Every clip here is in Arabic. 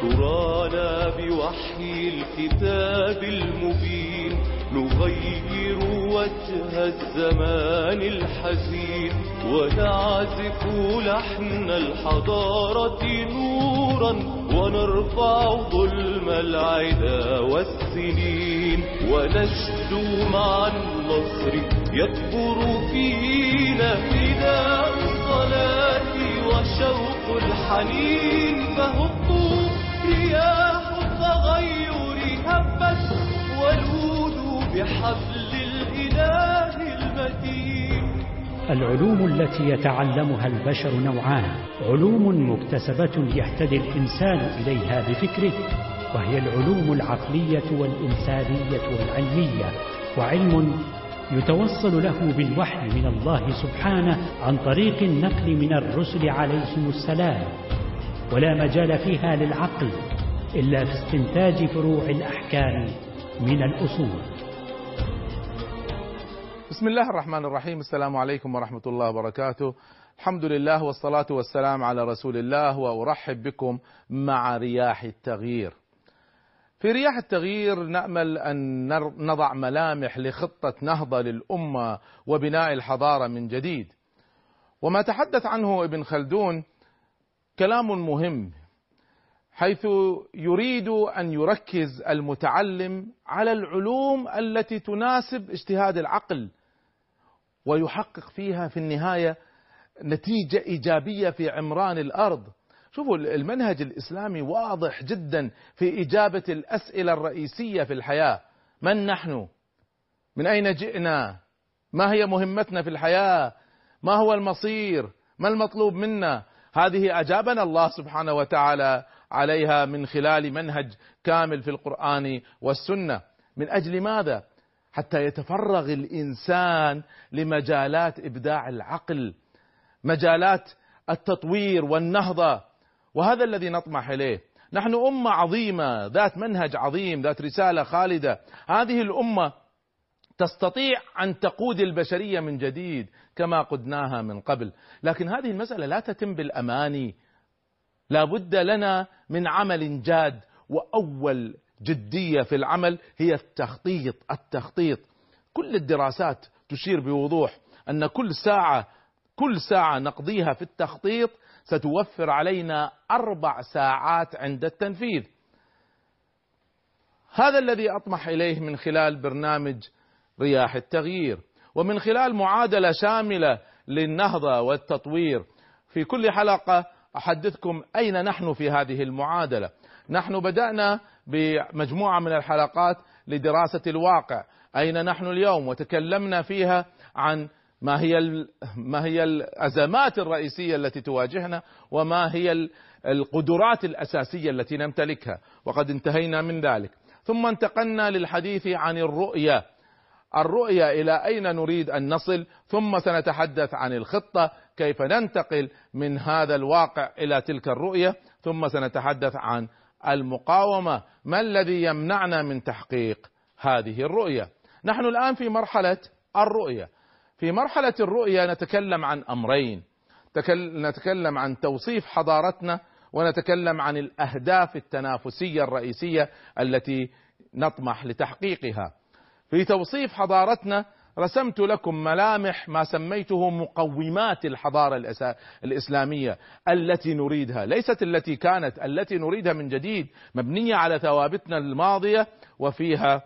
ترانا بوحي الكتاب المبين نغير وجه الزمان الحزين ونعزف لحن الحضارة نورا ونرفع ظلم العدا والسنين ونشدو مع النصر يكبر فينا فداء الصلاة وشوق الحنين فهبوا رياح التغير هبت ولودوا بحبل الإله المتين العلوم التي يتعلمها البشر نوعان. علوم مكتسبة يهتدي الإنسان إليها بفكره وهي العلوم العقلية والإنسانية والعلمية. وعلم يتوصل له بالوحي من الله سبحانه عن طريق النقل من الرسل عليهم السلام. ولا مجال فيها للعقل إلا في استنتاج فروع الأحكام من الأصول. بسم الله الرحمن الرحيم السلام عليكم ورحمة الله وبركاته الحمد لله والصلاة والسلام على رسول الله وأرحب بكم مع رياح التغيير في رياح التغيير نأمل أن نضع ملامح لخطة نهضة للأمة وبناء الحضارة من جديد وما تحدث عنه ابن خلدون كلام مهم حيث يريد أن يركز المتعلم على العلوم التي تناسب اجتهاد العقل ويحقق فيها في النهاية نتيجة إيجابية في عمران الأرض. شوفوا المنهج الإسلامي واضح جدا في إجابة الأسئلة الرئيسية في الحياة. من نحن؟ من أين جئنا؟ ما هي مهمتنا في الحياة؟ ما هو المصير؟ ما المطلوب منا؟ هذه أجابنا الله سبحانه وتعالى عليها من خلال منهج كامل في القرآن والسنة. من أجل ماذا؟ حتى يتفرغ الإنسان لمجالات إبداع العقل مجالات التطوير والنهضة وهذا الذي نطمح إليه. نحن أمة عظيمة ذات منهج عظيم ذات رسالة خالدة. هذه الأمة تستطيع أن تقود البشرية من جديد كما قدناها من قبل. لكن هذه المسألة لا تتم بالأماني. لا بد لنا من عمل جاد وأول جدية في العمل هي التخطيط التخطيط. كل الدراسات تشير بوضوح أن كل ساعة كل ساعة نقضيها في التخطيط ستوفر علينا أربع ساعات عند التنفيذ. هذا الذي أطمح إليه من خلال برنامج رياح التغيير ومن خلال معادلة شاملة للنهضة والتطوير. في كل حلقة أحدثكم أين نحن في هذه المعادلة. نحن بدأنا بمجموعة من الحلقات لدراسة الواقع. أين نحن اليوم؟ وتكلمنا فيها عن ما هي ما هي الأزمات الرئيسية التي تواجهنا وما هي القدرات الأساسية التي نمتلكها. وقد انتهينا من ذلك. ثم انتقلنا للحديث عن الرؤية. الرؤية إلى أين نريد أن نصل؟ ثم سنتحدث عن الخطة. كيف ننتقل من هذا الواقع إلى تلك الرؤية؟ ثم سنتحدث عن المقاومة ما الذي يمنعنا من تحقيق هذه الرؤية؟ نحن الآن في مرحلة الرؤية. في مرحلة الرؤية نتكلم عن أمرين. نتكلم عن توصيف حضارتنا ونتكلم عن الأهداف التنافسية الرئيسية التي نطمح لتحقيقها. في توصيف حضارتنا رسمت لكم ملامح ما سميته مقومات الحضارة الإسلامية التي نريدها. ليست التي كانت التي نريدها من جديد مبنية على ثوابتنا الماضية وفيها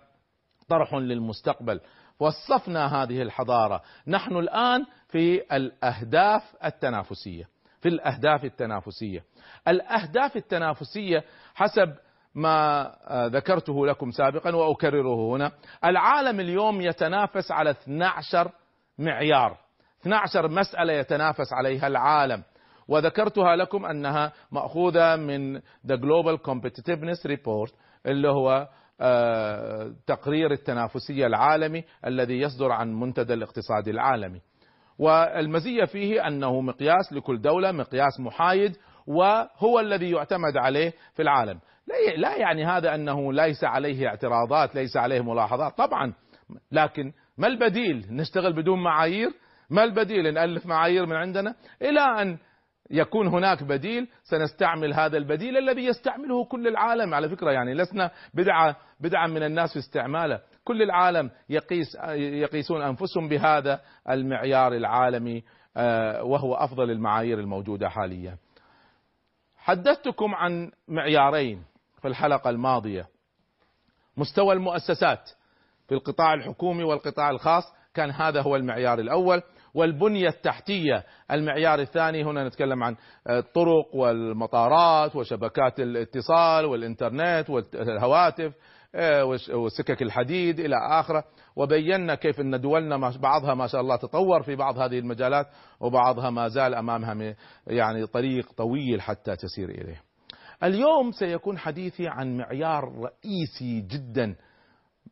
طرح للمستقبل. وصفنا هذه الحضارة. نحن الآن في الأهداف التنافسية في الأهداف التنافسية. الأهداف التنافسية حسب ما ذكرته لكم سابقا وأكرره هنا. العالم اليوم يتنافس على 12 معيار. 12 مسألة يتنافس عليها العالم. وذكرتها لكم أنها مأخوذة من The Global Competitiveness Report اللي هو تقرير التنافسية العالمي الذي يصدر عن منتدى الاقتصاد العالمي. والمزية فيه أنه مقياس لكل دولة مقياس محايد وهو الذي يعتمد عليه في العالم. لا يعني هذا أنه ليس عليه اعتراضات ليس عليه ملاحظات. طبعا لكن ما البديل؟ نشتغل بدون معايير؟ ما البديل؟ نألف معايير من عندنا؟ إلى أن يكون هناك بديل سنستعمل هذا البديل الذي يستعمله كل العالم. على فكرة يعني لسنا بدعة بدعة من الناس في استعماله. كل العالم يقيس يقيسون أنفسهم بهذا المعيار العالمي آه، وهو أفضل المعايير الموجودة حاليا. حدثتكم عن معيارين. في الحلقة الماضية. مستوى المؤسسات في القطاع الحكومي والقطاع الخاص كان هذا هو المعيار الأول. والبنية التحتية المعيار الثاني هنا نتكلم عن الطرق والمطارات وشبكات الاتصال والإنترنت والهواتف آه، وسكك الحديد إلى آخره. وبينا كيف أن دولنا بعضها ما شاء الله تطور في بعض هذه المجالات وبعضها ما زال أمامها يعني طريق طويل حتى تسير إليه. اليوم سيكون حديثي عن معيار رئيسي جدا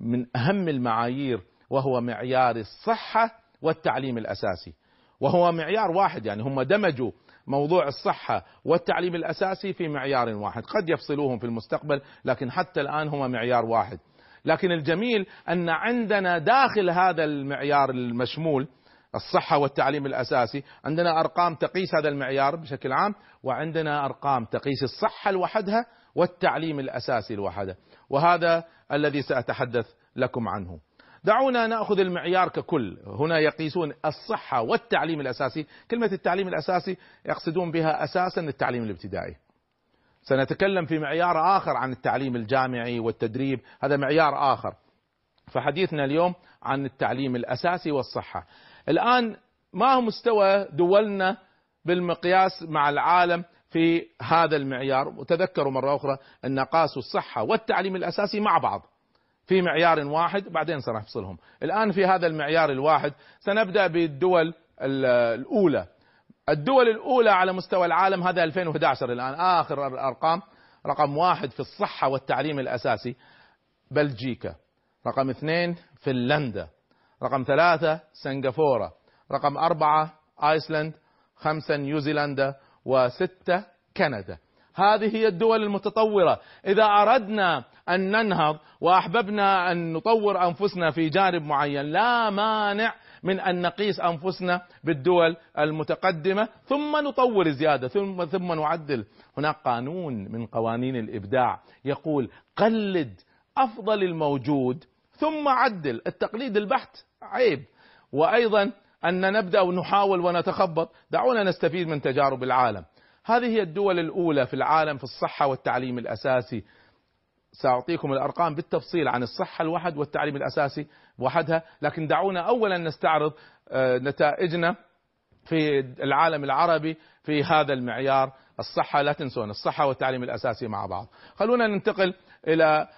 من أهم المعايير وهو معيار الصحة والتعليم الأساسي. وهو معيار واحد يعني هم دمجوا موضوع الصحة والتعليم الأساسي في معيار واحد. قد يفصلوهم في المستقبل لكن حتى الآن هما معيار واحد. لكن الجميل أن عندنا داخل هذا المعيار المشمول الصحة والتعليم الأساسي. عندنا أرقام تقيس هذا المعيار بشكل عام وعندنا أرقام تقيس الصحة لوحدها والتعليم الأساسي لوحده. وهذا الذي سأتحدث لكم عنه. دعونا نأخذ المعيار ككل. هنا يقيسون الصحة والتعليم الأساسي. كلمة التعليم الأساسي يقصدون بها أساسا التعليم الابتدائي. سنتكلم في معيار آخر عن التعليم الجامعي والتدريب. هذا معيار آخر. فحديثنا اليوم عن التعليم الأساسي والصحة. الآن ما هو مستوى دولنا بالمقياس مع العالم في هذا المعيار؟ وتذكروا مرة أخرى أن قاسوا الصحة والتعليم الأساسي مع بعض في معيار واحد بعدين سنفصلهم. الآن في هذا المعيار الواحد سنبدأ بالدول الأولى. الدول الأولى على مستوى العالم هذا 2011 الآن آخر الأرقام رقم واحد في الصحة والتعليم الأساسي بلجيكا رقم اثنين فنلندا. رقم ثلاثة سنغافورة. رقم أربعة آيسلند. خمسة نيوزيلندا. وستة كندا. هذه هي الدول المتطورة. إذا أردنا أن ننهض وأحببنا أن نطور أنفسنا في جانب معين لا مانع من أن نقيس أنفسنا بالدول المتقدمة ثم نطور زيادة ثم ثم نعدل. هناك قانون من قوانين الإبداع يقول قلد أفضل الموجود ثم عدل. التقليد البحت عيب. وأيضا أن نبدأ ونحاول ونتخبط. دعونا نستفيد من تجارب العالم. هذه هي الدول الأولى في العالم في الصحة والتعليم الأساسي. سأعطيكم الأرقام بالتفصيل عن الصحة الوحد والتعليم الأساسي وحدها. لكن دعونا أولا نستعرض آه، نتائجنا في العالم العربي في هذا المعيار. الصحة لا تنسون الصحة والتعليم الأساسي مع بعض. خلونا ننتقل آه،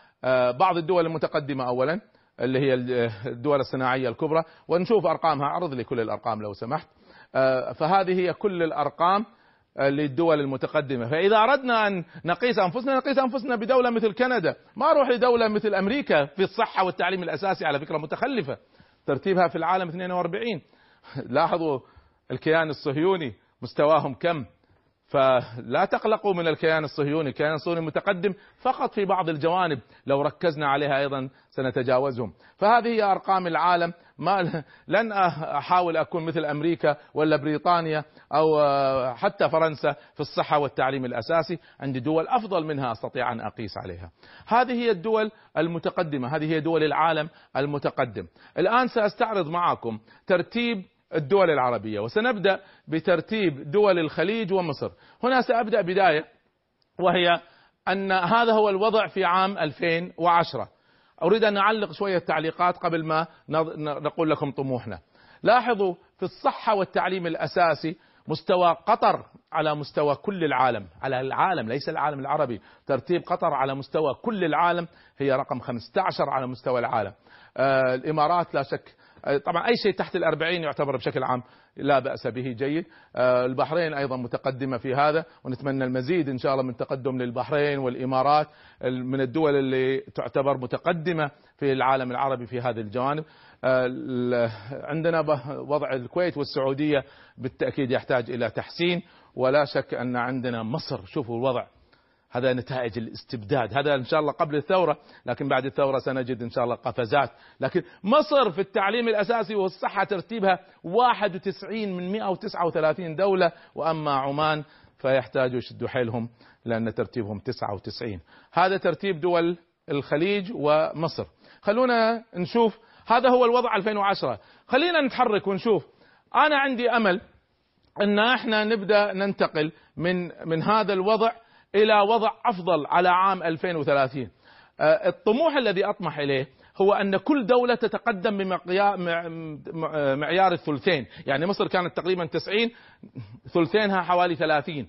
بعض الدول المتقدمة أولا اللي هي الدول الصناعية الكبرى ونشوف أرقامها عرض لي كل الأرقام لو سمحت. آه، فهذه هي كل الأرقام للدول المتقدمة. فإذا أردنا أن نقيس أنفسنا نقيس أنفسنا بدولة مثل كندا. ما أروح لدولة مثل أمريكا في الصحة والتعليم الأساسي على فكرة متخلفة. ترتيبها في العالم 42 لاحظوا الكيان الصهيوني مستواهم كم؟ فلا تقلقوا من الكيان الصهيوني الكيان الصهيوني متقدم فقط في بعض الجوانب لو ركزنا عليها أيضا سنتجاوزهم. فهذه هي أرقام العالم. ما لن أحاول أكون مثل أمريكا ولا بريطانيا أو حتى فرنسا في الصحة والتعليم الأساسي. عندي دول أفضل منها أستطيع أن أقيس عليها. هذه هي الدول المتقدمة هذه هي دول العالم المتقدم. الآن سأستعرض معكم ترتيب الدول العربية وسنبدأ بترتيب دول الخليج ومصر. هنا سأبدأ بداية وهي أن هذا هو الوضع في عام 2010 أريد أن أعلق شوية تعليقات قبل ما نقول لكم طموحنا. لاحظوا في الصحة والتعليم الأساسي مستوى قطر على مستوى كل العالم. على العالم ليس العالم العربي. ترتيب قطر على مستوى كل العالم هي رقم 15 على مستوى العالم. آه الإمارات لا شك طبعا أي شيء تحت الأربعين يعتبر بشكل عام لا بأس به جيد. آه، البحرين أيضا متقدمة في هذا ونتمنى المزيد إن شاء الله من تقدم للبحرين والإمارات من الدول اللي تعتبر متقدمة في العالم العربي في هذه الجوانب. آه، عندنا وضع الكويت والسعودية بالتأكيد يحتاج إلى تحسين ولا شك أن عندنا مصر. شوفوا الوضع. هذا نتائج الاستبداد. هذا إن شاء الله قبل الثورة لكن بعد الثورة سنجد إن شاء الله قفزات. لكن مصر في التعليم الأساسي والصحة ترتيبها 91 من 139 دولة وأما عمان فيحتاجوا يشدوا حيلهم لأن ترتيبهم 99 هذا ترتيب دول الخليج ومصر. خلونا نشوف هذا هو الوضع 2010 خلينا نتحرك ونشوف. أنا عندي أمل أن إحنا نبدأ ننتقل من من هذا الوضع إلى وضع أفضل على عام 2030 آه، الطموح الذي أطمح إليه هو أن كل دولة تتقدم بمعيار الثلثين. يعني مصر كانت تقريبا 90 ثلثينها حوالي 30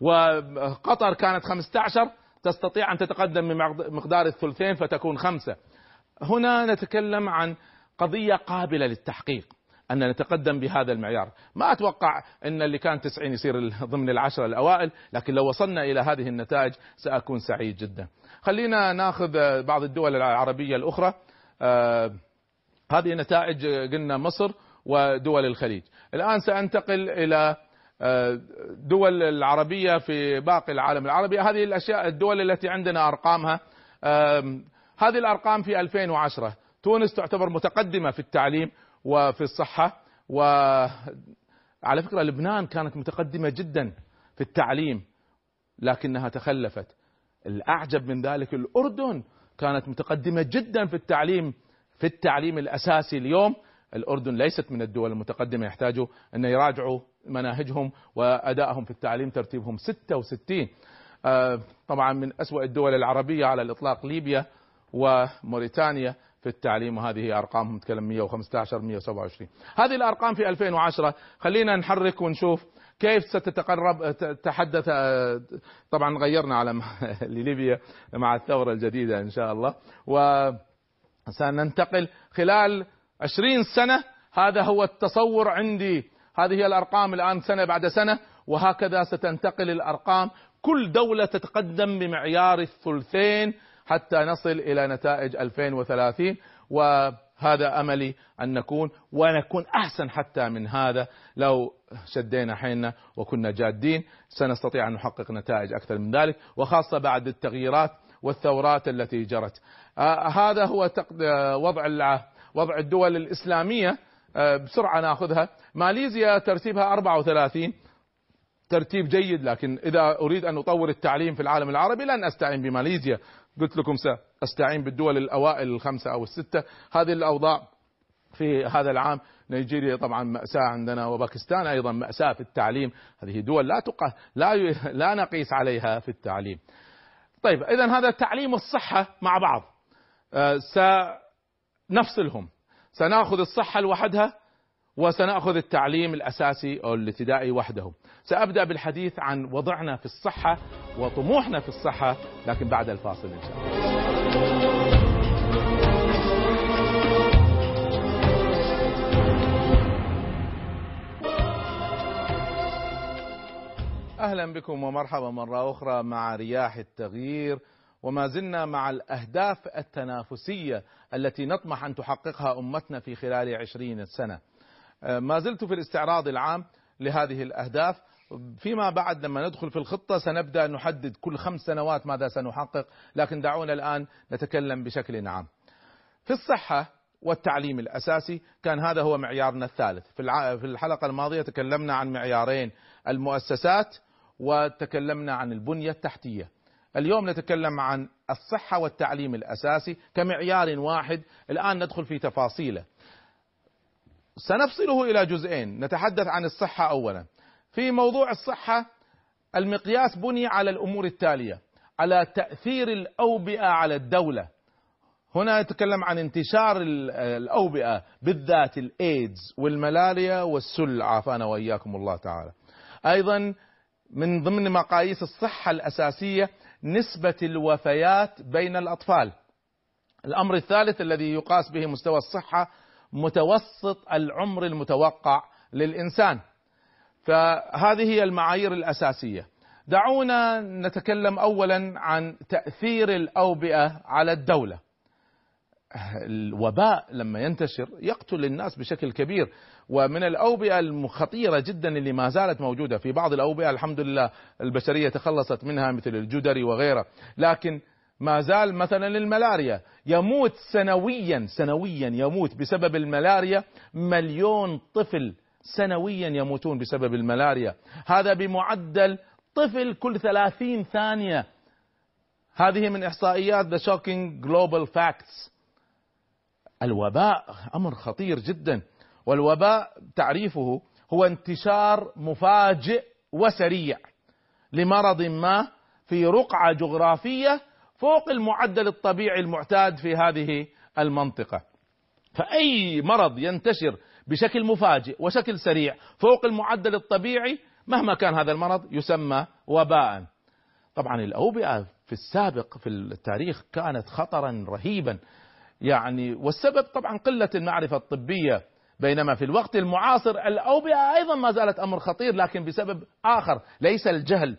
وقطر كانت 15 تستطيع أن تتقدم بمقدار الثلثين فتكون خمسة. هنا نتكلم عن قضية قابلة للتحقيق. أن نتقدم بهذا المعيار. ما أتوقع أن اللي كان 90 يصير ضمن العشرة الأوائل لكن لو وصلنا إلى هذه النتائج سأكون سعيد جدا. خلينا ناخذ بعض الدول العربية الأخرى. آه هذه نتائج قلنا مصر ودول الخليج. الآن سأنتقل إلى آه، دول العربية في باقي العالم العربي. هذه الأشياء الدول التي عندنا أرقامها هذه الأرقام في 2010 تونس تعتبر متقدمة في التعليم وفي الصحة وعلى فكرة لبنان كانت متقدمة جدا في التعليم لكنها تخلفت. الأعجب من ذلك الأردن كانت متقدمة جدا في التعليم في التعليم الأساسي اليوم. الأردن ليست من الدول المتقدمة يحتاجوا أن يراجعوا مناهجهم وأدائهم في التعليم ترتيبهم 66 آه، طبعا من أسوأ الدول العربية على الإطلاق ليبيا وموريتانيا. في التعليم وهذه أرقامهم نتكلم 115 127 هذه الأرقام في 2010 خلينا نحرك ونشوف كيف ستتقرب تحدث طبعا غيرنا على لليبيا مع الثورة الجديدة إن شاء الله. وسننتقل خلال 20 سنة. هذا هو التصور عندي. هذه الأرقام الآن سنة بعد سنة. وهكذا ستنتقل الأرقام. كل دولة تتقدم بمعيار الثلثين. حتى نصل إلى نتائج 2030 وهذا أملي أن نكون ونكون أحسن حتى من هذا. لو شدينا حيلنا وكنا جادين سنستطيع أن نحقق نتائج أكثر من ذلك وخاصة بعد التغييرات والثورات التي جرت. آه هذا هو وضع وضع الدول الإسلامية آه بسرعة ناخذها. ماليزيا ترتيبها 34 ترتيب جيد لكن إذا أريد أن أطور التعليم في العالم العربي لن أستعين بماليزيا. قلت لكم سأستعين بالدول الأوائل الخمسة أو الستة. هذه الأوضاع في هذا العام. نيجيريا طبعا مأساة عندنا وباكستان أيضا مأساة في التعليم. هذه دول لا تق... لا ي... لا نقيس عليها في التعليم. طيب إذا هذا التعليم والصحة مع بعض. آه سنفصلهم سنأخذ الصحة لوحدها وسنأخذ التعليم الأساسي أو الابتدائي وحده. سأبدأ بالحديث عن وضعنا في الصحة وطموحنا في الصحة لكن بعد الفاصل إن شاء الله. أهلا بكم ومرحبا مرة أخرى مع رياح التغيير وما زلنا مع الأهداف التنافسية التي نطمح أن تحققها أمتنا في خلال عشرين سنه. آه، ما زلت في الاستعراض العام لهذه الأهداف. فيما بعد لما ندخل في الخطة سنبدأ نحدد كل خمس سنوات ماذا سنحقق لكن دعونا الآن نتكلم بشكل عام. في الصحة والتعليم الأساسي كان هذا هو معيارنا الثالث. في الحلقة الماضية تكلمنا عن معيارين المؤسسات وتكلمنا عن البنية التحتية. اليوم نتكلم عن الصحة والتعليم الأساسي كمعيار واحد. الآن ندخل في تفاصيله. سنفصله إلى جزئين. نتحدث عن الصحة اولا. في موضوع الصحة المقياس بني على الأمور التالية على تأثير الأوبئة على الدولة. هنا نتكلم عن انتشار الأوبئة بالذات الإيدز والملاريا والسل. عافانا وإياكم الله تعالى. أيضا من ضمن مقاييس الصحة الأساسية نسبة الوفيات بين الأطفال. الأمر الثالث الذي يقاس به مستوى الصحة متوسط العمر المتوقع للإنسان. فهذه هي المعايير الأساسية. دعونا نتكلم اولا عن تأثير الأوبئة على الدولة. الوباء لما ينتشر يقتل الناس بشكل كبير ومن الأوبئة الخطيرة جدا اللي ما زالت موجودة في بعض الأوبئة. الحمد لله البشرية تخلصت منها مثل الجدري وغيره. لكن ما زال مثلا الملاريا يموت سنويا سنويا يموت بسبب الملاريا. مليون طفل سنويا يموتون بسبب الملاريا. هذا بمعدل طفل كل ثلاثين ثانية. هذه من إحصائيات The Shocking Global Facts. الوباء أمر خطير جدا. والوباء تعريفه هو انتشار مفاجئ وسريع لمرض ما في رقعة جغرافية فوق المعدل الطبيعي المعتاد في هذه المنطقة. فأي مرض ينتشر بشكل مفاجئ وشكل سريع فوق المعدل الطبيعي مهما كان هذا المرض يسمى وباء. طبعا الأوبئة في السابق في التاريخ كانت خطرا رهيبا. يعني والسبب طبعا قلة المعرفة الطبية بينما في الوقت المعاصر الأوبئة أيضا ما زالت أمر خطير لكن بسبب آخر ليس الجهل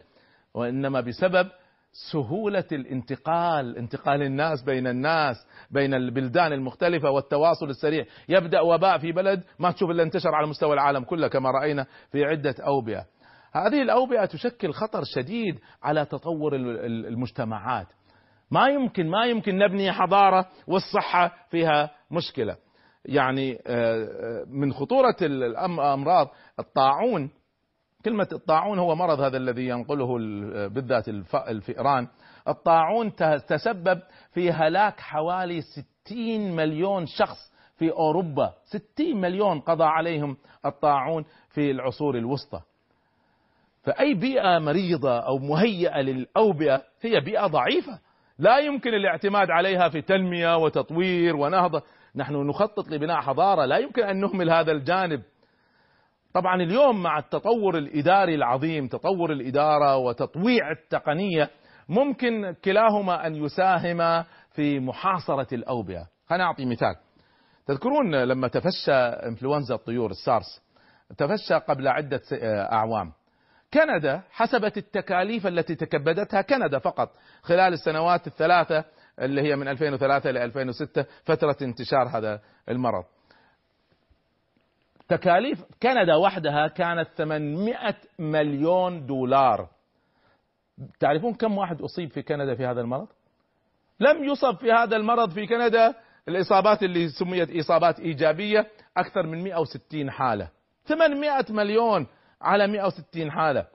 وإنما بسبب سهولة الانتقال انتقال الناس بين الناس بين البلدان المختلفة والتواصل السريع. يبدأ وباء في بلد ما تشوف إلا انتشر على مستوى العالم كله كما رأينا في عدة أوبئة. هذه الأوبئة تشكل خطر شديد على تطور المجتمعات. ما يمكن ما يمكن نبني حضارة والصحة فيها مشكلة. يعني من خطورة الأمراض الطاعون كلمة الطاعون هو مرض هذا الذي ينقله بالذات الفئران. الطاعون تسبب في هلاك حوالي 60 مليون شخص في أوروبا. 60 مليون قضى عليهم الطاعون في العصور الوسطى. فأي بيئة مريضة أو مهيئة للأوبئة هي بيئة ضعيفة. لا يمكن الاعتماد عليها في تنمية وتطوير ونهضة. نحن نخطط لبناء حضارة. لا يمكن أن نهمل هذا الجانب. طبعا اليوم مع التطور الإداري العظيم تطور الإدارة وتطويع التقنية ممكن كلاهما أن يساهم في محاصرة الأوبئة. خلينا أعطي مثال. تذكرون لما تفشى إنفلونزا الطيور السارس تفشى قبل عدة أعوام. كندا حسبت التكاليف التي تكبدتها كندا فقط خلال السنوات الثلاثة اللي هي من 2003 ل 2006 فترة انتشار هذا المرض. تكاليف كندا وحدها كانت 800 مليون دولار. تعرفون كم واحد أصيب في كندا في هذا المرض؟ لم يصب في هذا المرض في كندا. الإصابات اللي سميت إصابات إيجابية أكثر من 160 حالة. 800 مليون على 160 حالة.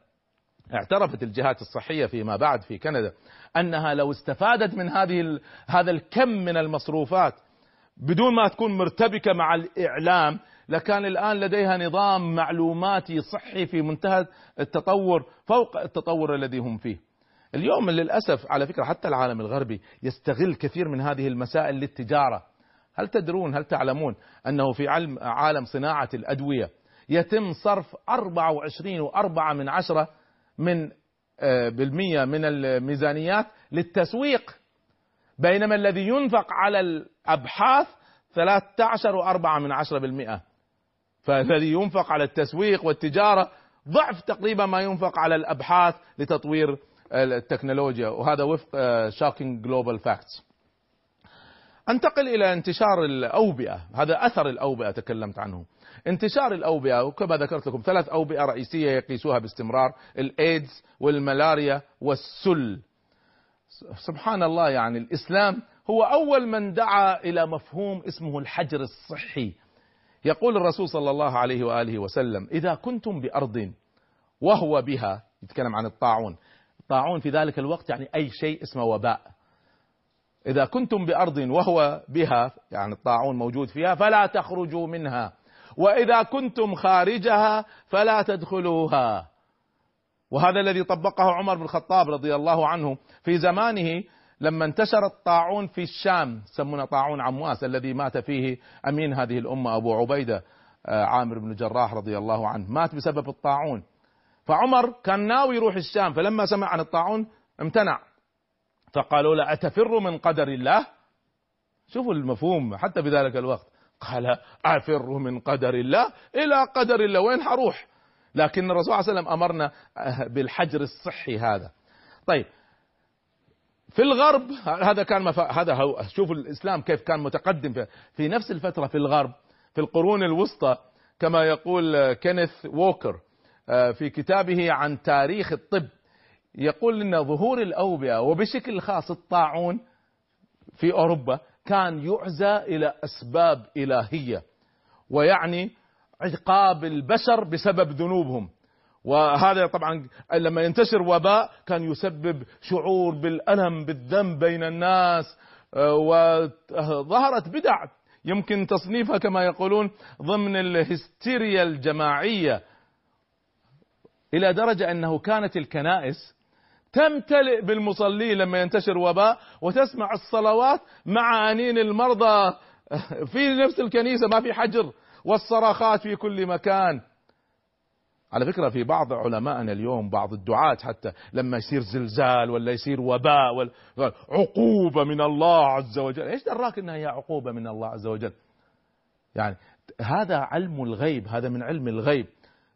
اعترفت الجهات الصحية فيما بعد في كندا أنها لو استفادت من هذه هذا الكم من المصروفات بدون ما تكون مرتبكة مع الإعلام لكان الآن لديها نظام معلوماتي صحي في منتهى التطور فوق التطور الذي هم فيه. اليوم للأسف على فكرة حتى العالم الغربي يستغل كثير من هذه المسائل للتجارة. هل تدرون هل تعلمون أنه في علم عالم صناعة الأدوية يتم صرف 24 وأربعة من عشرة من بالمية من الميزانيات للتسويق. بينما الذي ينفق على الأبحاث 13 وأربعة من عشرة بالمئة. فالذي ينفق على التسويق والتجارة ضعف تقريبا ما ينفق على الأبحاث لتطوير التكنولوجيا. وهذا وفق shocking global facts أنتقل إلى انتشار الأوبئة. هذا أثر الأوبئة تكلمت عنه. انتشار الأوبئة وكما ذكرت لكم ثلاث أوبئة رئيسية يقيسوها باستمرار الإيدز والملاريا والسل. سبحان الله يعني الإسلام هو أول من دعا إلى مفهوم اسمه الحجر الصحي. يقول الرسول صلى الله عليه وآله وسلم إذا كنتم بأرض وهو بها يتكلم عن الطاعون. الطاعون في ذلك الوقت يعني أي شيء اسمه وباء. إذا كنتم بأرض وهو بها يعني الطاعون موجود فيها فلا تخرجوا منها وإذا كنتم خارجها فلا تدخلوها. وهذا الذي طبقه عمر بن الخطاب رضي الله عنه في زمانه لما انتشر الطاعون في الشام سمونا طاعون عمواس الذي مات فيه أمين هذه الأمة أبو عبيدة عامر بن الجراح رضي الله عنه. مات بسبب الطاعون. فعمر كان ناوي يروح الشام فلما سمع عن الطاعون امتنع. فقالوا له أتفر من قدر الله؟ شوفوا المفهوم حتى بذلك الوقت. قال أفر من قدر الله؟ إلى قدر الله وين حروح؟ لكن الرسول صلى الله عليه وسلم أمرنا بالحجر الصحي هذا. طيب في الغرب هذا كان مفا... هذا هو شوف الإسلام كيف كان متقدم في, في نفس الفترة في الغرب في القرون الوسطى كما يقول كينيث ووكر آه، في كتابه عن تاريخ الطب يقول إن ظهور الأوبئة وبشكل خاص الطاعون في أوروبا كان يعزى إلى أسباب إلهية ويعني عقاب البشر بسبب ذنوبهم. وهذا طبعا لما ينتشر وباء كان يسبب شعور بالألم بالذنب بين الناس آه، وظهرت بدع. يمكن تصنيفها كما يقولون ضمن الهستيريا الجماعية إلى درجة أنه كانت الكنائس تمتلئ بالمصلين لما ينتشر وباء وتسمع الصلوات مع انين المرضى. في نفس الكنيسة ما في حجر والصراخات في كل مكان. على فكرة في بعض علمائنا اليوم بعض الدعاة حتى لما يصير زلزال ولا يصير وباء ولا عقوبة من الله عز وجل. إيش دراك إنها هي عقوبة من الله عز وجل؟ يعني هذا علم الغيب هذا من علم الغيب.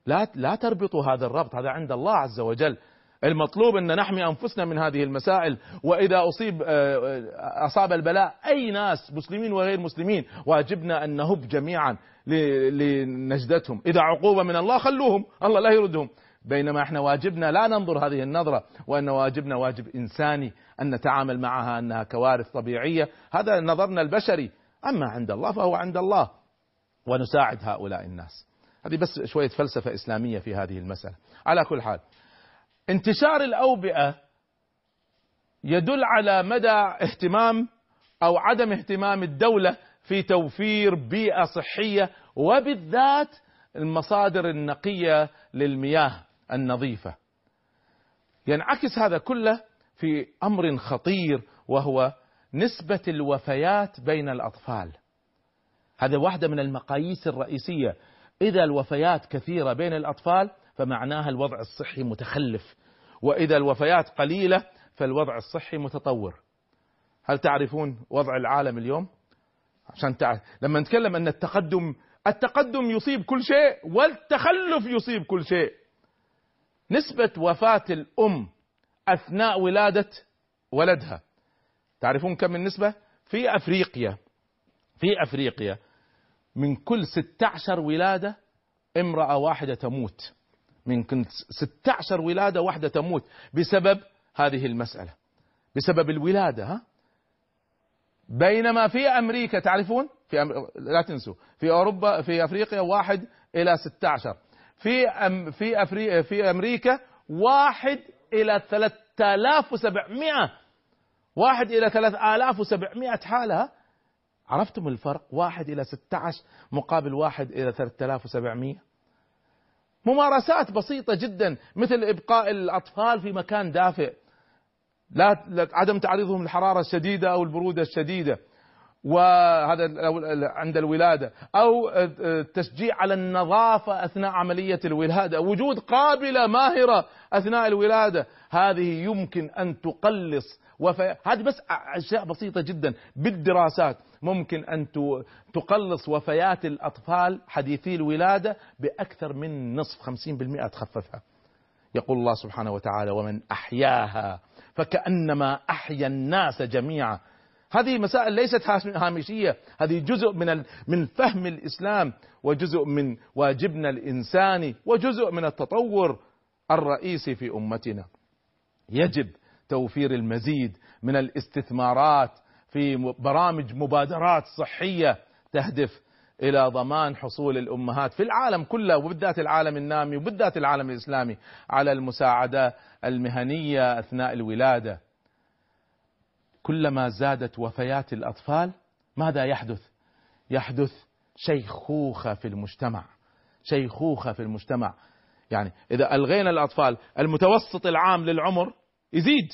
لا لا تربطوا هذا الربط هذا عند الله عز وجل. المطلوب أن نحمي أنفسنا من هذه المسائل وإذا أصيب آه، أصاب البلاء أي ناس مسلمين وغير مسلمين واجبنا أن نهب جميعا. لنجدتهم. إذا عقوبة من الله خلوهم الله لا يردهم. بينما إحنا واجبنا لا ننظر هذه النظرة وان واجبنا واجب إنساني أن نتعامل معها أنها كوارث طبيعية. هذا نظرنا البشري. أما عند الله فهو عند الله. ونساعد هؤلاء الناس. هذه بس شوية فلسفة إسلامية في هذه المسألة. على كل حال انتشار الأوبئة يدل على مدى اهتمام أو عدم اهتمام الدولة في توفير بيئة صحية وبالذات المصادر النقية للمياه النظيفة. ينعكس هذا كله في أمر خطير وهو نسبة الوفيات بين الأطفال. هذا واحدة من المقاييس الرئيسية، إذا الوفيات كثيرة بين الأطفال فمعناها الوضع الصحي متخلف، وإذا الوفيات قليلة فالوضع الصحي متطور. هل تعرفون وضع العالم اليوم؟ عشان تعرف لما نتكلم أن التقدم التقدم يصيب كل شيء والتخلف يصيب كل شيء. نسبة وفاة الأم أثناء ولادة ولدها. تعرفون كم النسبة؟ في أفريقيا في أفريقيا من كل 16 ولادة امرأة واحدة تموت. من كل 16 ولادة واحدة تموت. بسبب هذه المسألة. بسبب الولادة ها؟ بينما في أمريكا تعرفون؟ في أم... لا تنسوا. في أوروبا في أفريقيا واحد إلى 16 في أم... في أفري... في أمريكا واحد إلى 3700 واحد إلى 3700 حالة. عرفتم الفرق؟ واحد إلى 16 مقابل واحد إلى 3700 ممارسات بسيطة جدا مثل إبقاء الأطفال في مكان دافئ. لا عدم تعريضهم للحرارة الشديدة أو البرودة الشديدة. وهذا عند الولادة. أو التشجيع على النظافة أثناء عملية الولادة. وجود قابلة ماهرة أثناء الولادة. هذه يمكن أن تقلص. وفي... هذه بس أشياء بسيطة جدا. بالدراسات ممكن أن تقلص وفيات الأطفال حديثي الولادة بأكثر من نصف 50% تخففها. يقول الله سبحانه وتعالى ومن أحياها فكأنما أحيا الناس جميعا. هذه مسائل ليست هامشية. هذه جزء من من فهم الإسلام وجزء من واجبنا الإنساني وجزء من التطور الرئيسي في أمتنا. يجب توفير المزيد من الاستثمارات في برامج مبادرات صحية تهدف إلى ضمان حصول الأمهات في العالم كله وبالذات العالم النامي وبالذات العالم الإسلامي على المساعدة المهنية أثناء الولادة. كلما زادت وفيات الأطفال ماذا يحدث؟ يحدث شيخوخة في المجتمع. شيخوخة في المجتمع. يعني إذا ألغينا الأطفال المتوسط العام للعمر يزيد.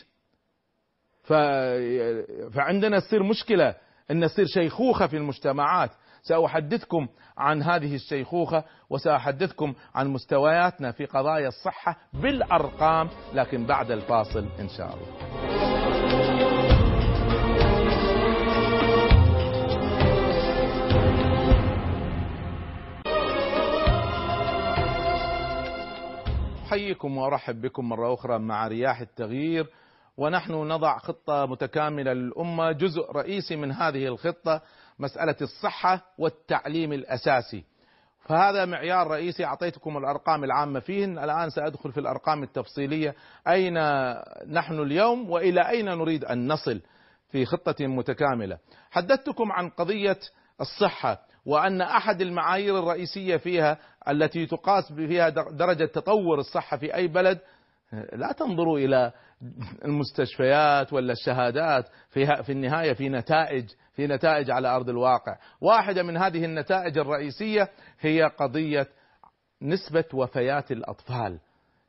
فعندنا تصير مشكلة إن تصير شيخوخة في المجتمعات سأحدثكم عن هذه الشيخوخة وسأحدثكم عن مستوياتنا في قضايا الصحة بالأرقام لكن بعد الفاصل إن شاء الله. أحييكم وأرحب بكم مرة أخرى مع رياح التغيير ونحن نضع خطة متكاملة للأمة. جزء رئيسي من هذه الخطة مسألة الصحة والتعليم الأساسي. فهذا معيار رئيسي أعطيتكم الأرقام العامة فيه الآن سأدخل في الأرقام التفصيلية. أين نحن اليوم وإلى أين نريد أن نصل في خطة متكاملة؟ حدثتكم عن قضية الصحة وأن أحد المعايير الرئيسية فيها التي تقاس فيها درجة تطور الصحة في أي بلد لا تنظروا إلى المستشفيات ولا الشهادات في في النهاية في نتائج في نتائج على أرض الواقع. واحدة من هذه النتائج الرئيسية هي قضية نسبة وفيات الأطفال.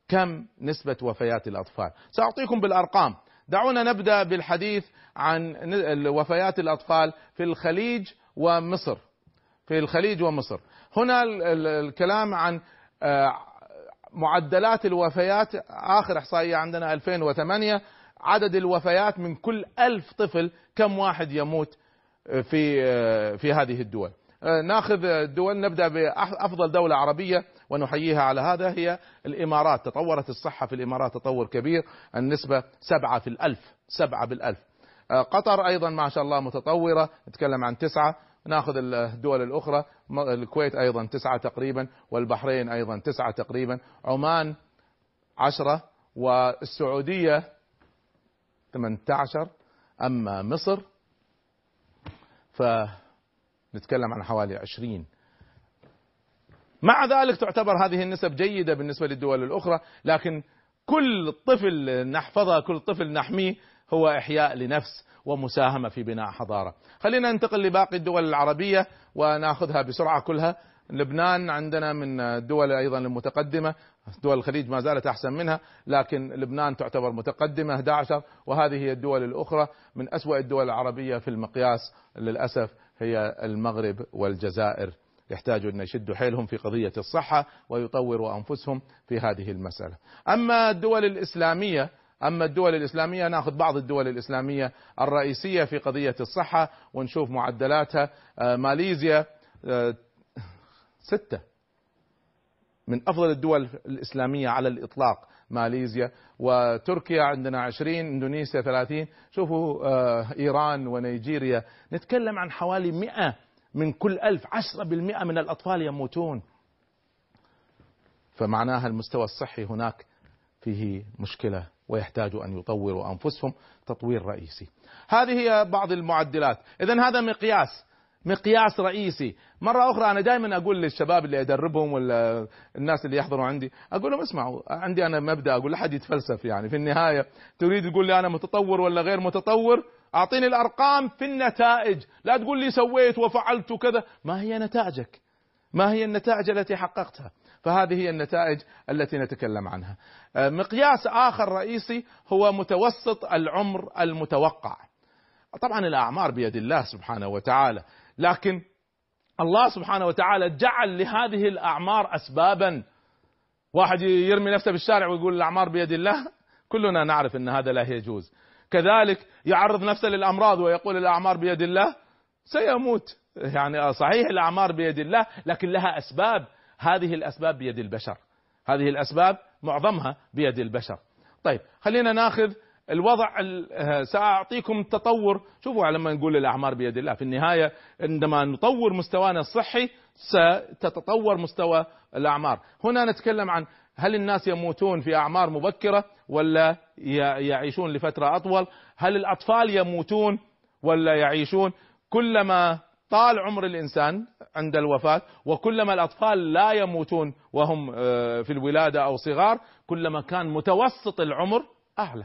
كم نسبة وفيات الأطفال؟ سأعطيكم بالأرقام. دعونا نبدأ بالحديث عن وفيات الأطفال في الخليج ومصر. في الخليج ومصر. هنا الكلام عن آه، معدلات الوفيات آخر إحصائية عندنا 2008 عدد الوفيات من كل ألف طفل كم واحد يموت في آه، في هذه الدول. آه، ناخذ الدول نبدأ بأفضل دولة عربية ونحييها على هذا هي الإمارات. تطورت الصحة في الإمارات تطور كبير النسبة سبعة في الألف سبعة بالألف. قطر أيضا ما شاء الله متطورة نتكلم عن تسعة ناخذ الدول الأخرى الكويت أيضا تسعة تقريبا والبحرين أيضا تسعة تقريبا عمان عشرة والسعودية 18 أما مصر فنتكلم عن حوالي 20 مع ذلك تعتبر هذه النسب جيدة بالنسبة للدول الأخرى لكن كل طفل نحفظه كل طفل نحميه هو إحياء لنفس. ومساهمة في بناء حضارة. خلينا ننتقل لباقي الدول العربية وناخذها بسرعة كلها. لبنان عندنا من الدول أيضا المتقدمه دول الخليج ما زالت أحسن منها لكن لبنان تعتبر متقدمة 11 وهذه هي الدول الأخرى. من أسوأ الدول العربية في المقياس للأسف هي المغرب والجزائر. يحتاجوا أن يشدوا حيلهم في قضية الصحة ويطوروا أنفسهم في هذه المسألة. أما الدول الإسلامية أما الدول الإسلامية نأخذ بعض الدول الإسلامية الرئيسية في قضية الصحة ونشوف معدلاتها. آه، ماليزيا آه، ستة من أفضل الدول الإسلامية على الإطلاق ماليزيا. وتركيا عندنا عشرين إندونيسيا ثلاثين. شوفوا آه، إيران ونيجيريا. نتكلم عن حوالي مئة من كل ألف. عشرة بالمئة من الأطفال يموتون. فمعناها المستوى الصحي هناك فيه مشكلة ويحتاج أن يطوروا أنفسهم. تطوير رئيسي. هذه هي بعض المعدلات. إذا هذا مقياس. مقياس رئيسي. مرة أخرى أنا دائما أقول للشباب اللي أدربهم ولا الناس اللي يحضروا عندي أقول لهم اسمعوا عندي أنا مبدأ أقول لحد يتفلسف يعني. في النهاية تريد تقول لي أنا متطور ولا غير متطور؟ أعطيني الأرقام في النتائج. لا تقول لي سويت وفعلت وكذا. ما هي نتائجك ما هي النتائج التي حققتها؟ فهذه هي النتائج التي نتكلم عنها. آه، مقياس آخر رئيسي هو متوسط العمر المتوقع. طبعا الأعمار بيد الله سبحانه وتعالى لكن الله سبحانه وتعالى جعل لهذه الأعمار أسبابا. واحد يرمي نفسه بالشارع ويقول الأعمار بيد الله كلنا نعرف أن هذا لا يجوز. كذلك يعرض نفسه للأمراض ويقول الأعمار بيد الله سيموت. يعني صحيح الأعمار بيد الله لكن لها أسباب. هذه الأسباب بيد البشر. هذه الأسباب معظمها بيد البشر. طيب خلينا ناخذ الوضع سأعطيكم تطور. شوفوا لما نقول الأعمار بيد الله. في النهاية عندما نطور مستوانا الصحي ستتطور مستوى الأعمار. هنا نتكلم عن هل الناس يموتون في أعمار مبكرة ولا يعيشون لفترة أطول؟ هل الأطفال يموتون ولا يعيشون؟ كلما طال عمر الإنسان عند الوفاة وكلما الأطفال لا يموتون وهم آه، في الولادة أو صغار كلما كان متوسط العمر أعلى.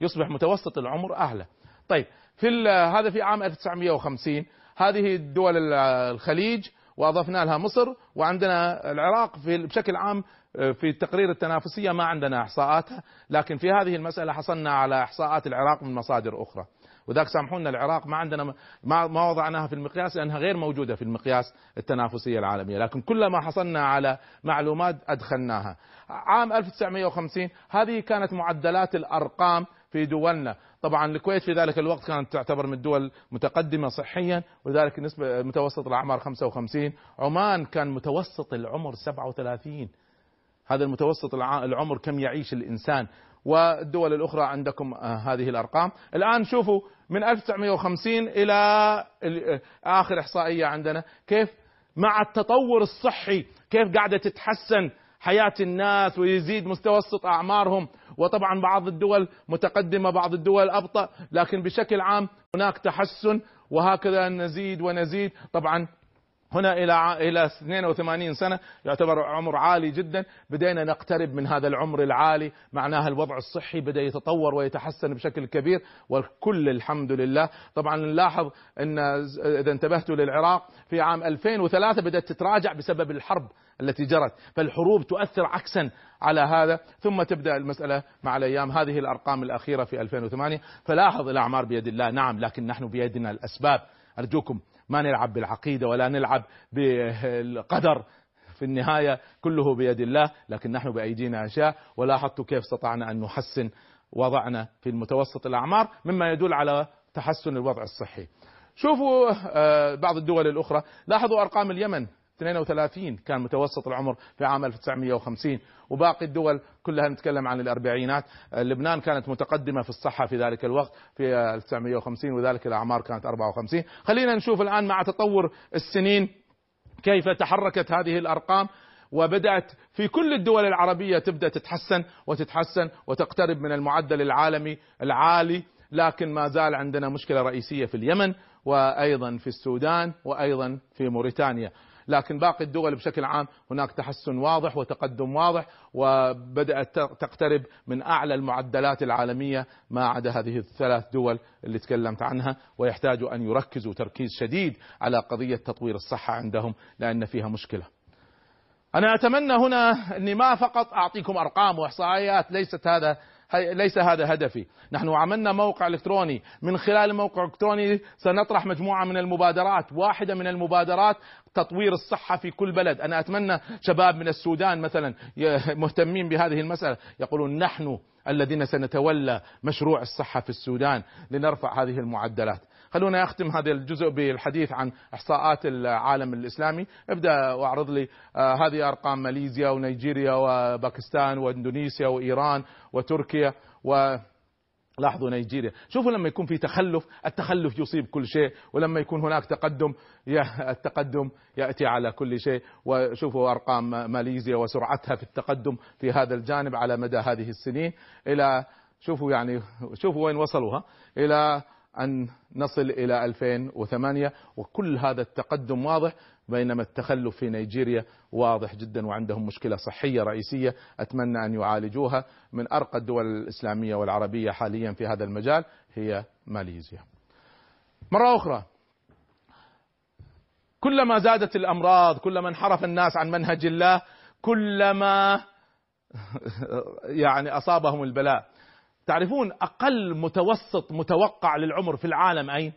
يصبح متوسط العمر أعلى. طيب في هذا في عام 1950 هذه الدول الخليج وأضفنا لها مصر وعندنا العراق في بشكل عام آه، في التقرير التنافسية ما عندنا إحصاءاتها لكن في هذه المسألة حصلنا على إحصاءات العراق من مصادر أخرى. وذاك سامحونا العراق ما عندنا ما ما وضعناها في المقياس لأنها غير موجودة في المقياس التنافسية العالمية، لكن كلما حصلنا على معلومات أدخلناها. عام 1950 هذه كانت معدلات الأرقام في دولنا، طبعا الكويت في ذلك الوقت كانت تعتبر من الدول متقدمة صحيا ولذلك نسبه متوسط الأعمار 55 عمان كان متوسط العمر 37 هذا المتوسط العمر كم يعيش الإنسان؟ والدول الأخرى عندكم آه، هذه الأرقام. الآن شوفوا من 1950 إلى آه، آخر إحصائية عندنا كيف مع التطور الصحي كيف قاعدة تتحسن حياة الناس ويزيد متوسط أعمارهم. وطبعا بعض الدول متقدمة بعض الدول أبطأ لكن بشكل عام هناك تحسن وهكذا نزيد ونزيد. طبعا هنا إلى إلى 82 سنة يعتبر عمر عالي جدا. بدينا نقترب من هذا العمر العالي. معناها الوضع الصحي بدأ يتطور ويتحسن بشكل كبير والكل الحمد لله. طبعا نلاحظ إن إذا انتبهتوا للعراق في عام 2003 بدأت تتراجع بسبب الحرب التي جرت فالحروب تؤثر عكسا على هذا. ثم تبدأ المسألة مع الأيام. هذه الأرقام الأخيرة في 2008 فلاحظ الأعمار بيد الله. نعم لكن نحن بيدنا الأسباب. أرجوكم ما نلعب بالعقيدة ولا نلعب بالقدر في النهاية كله بيد الله لكن نحن بأيدينا أشياء ولاحظت كيف استطعنا أن نحسن وضعنا في المتوسط الأعمار مما يدل على تحسن الوضع الصحي. شوفوا آه، بعض الدول الأخرى لاحظوا أرقام اليمن 32 كان متوسط العمر في عام 1950 وباقي الدول كلها نتكلم عن الأربعينات. لبنان كانت متقدمة في الصحة في ذلك الوقت في آه، 1950 وذلك الأعمار كانت 54 خلينا نشوف الآن مع تطور السنين كيف تحركت هذه الأرقام وبدأت في كل الدول العربية تبدأ تتحسن وتتحسن وتقترب من المعدل العالمي العالي لكن ما زال عندنا مشكلة رئيسية في اليمن وأيضا في السودان وأيضا في موريتانيا. لكن باقي الدول بشكل عام هناك تحسن واضح وتقدم واضح وبدأت تقترب من أعلى المعدلات العالمية ما عدا هذه الثلاث دول اللي تكلمت عنها ويحتاجوا أن يركزوا تركيز شديد على قضية تطوير الصحة عندهم لأن فيها مشكلة. أنا أتمنى هنا إني ما فقط أعطيكم أرقام وإحصائيات ليست هذا ليس هذا هدفي، نحن عملنا موقع إلكتروني، من خلال الموقع الالكتروني سنطرح مجموعة من المبادرات، واحدة من المبادرات تطوير الصحة في كل بلد، أنا أتمنى شباب من السودان مثلا مهتمين بهذه المسألة، يقولون نحن الذين سنتولى مشروع الصحة في السودان لنرفع هذه المعدلات. خلونا أختم هذا الجزء بالحديث عن إحصاءات العالم الإسلامي، أبدأ وأعرض لي آه هذه أرقام ماليزيا ونيجيريا وباكستان واندونيسيا وإيران وتركيا و لاحظوا نيجيريا. شوفوا لما يكون في تخلف التخلف يصيب كل شيء ولما يكون هناك تقدم ي- التقدم يأتي على كل شيء. وشوفوا أرقام ماليزيا وسرعتها في التقدم في هذا الجانب على مدى هذه السنين. إلى شوفوا يعني شوفوا وين وصلوا ها. إلى أن نصل إلى 2008 وكل هذا التقدم واضح بينما التخلف في نيجيريا واضح جدا وعندهم مشكلة صحية رئيسية أتمنى أن يعالجوها من أرقى الدول الإسلامية والعربية حاليا في هذا المجال هي ماليزيا. مرة أخرى كلما زادت الأمراض كلما انحرف الناس عن منهج الله كلما يعني أصابهم البلاء. تعرفون أقل متوسط متوقع للعمر في العالم أين؟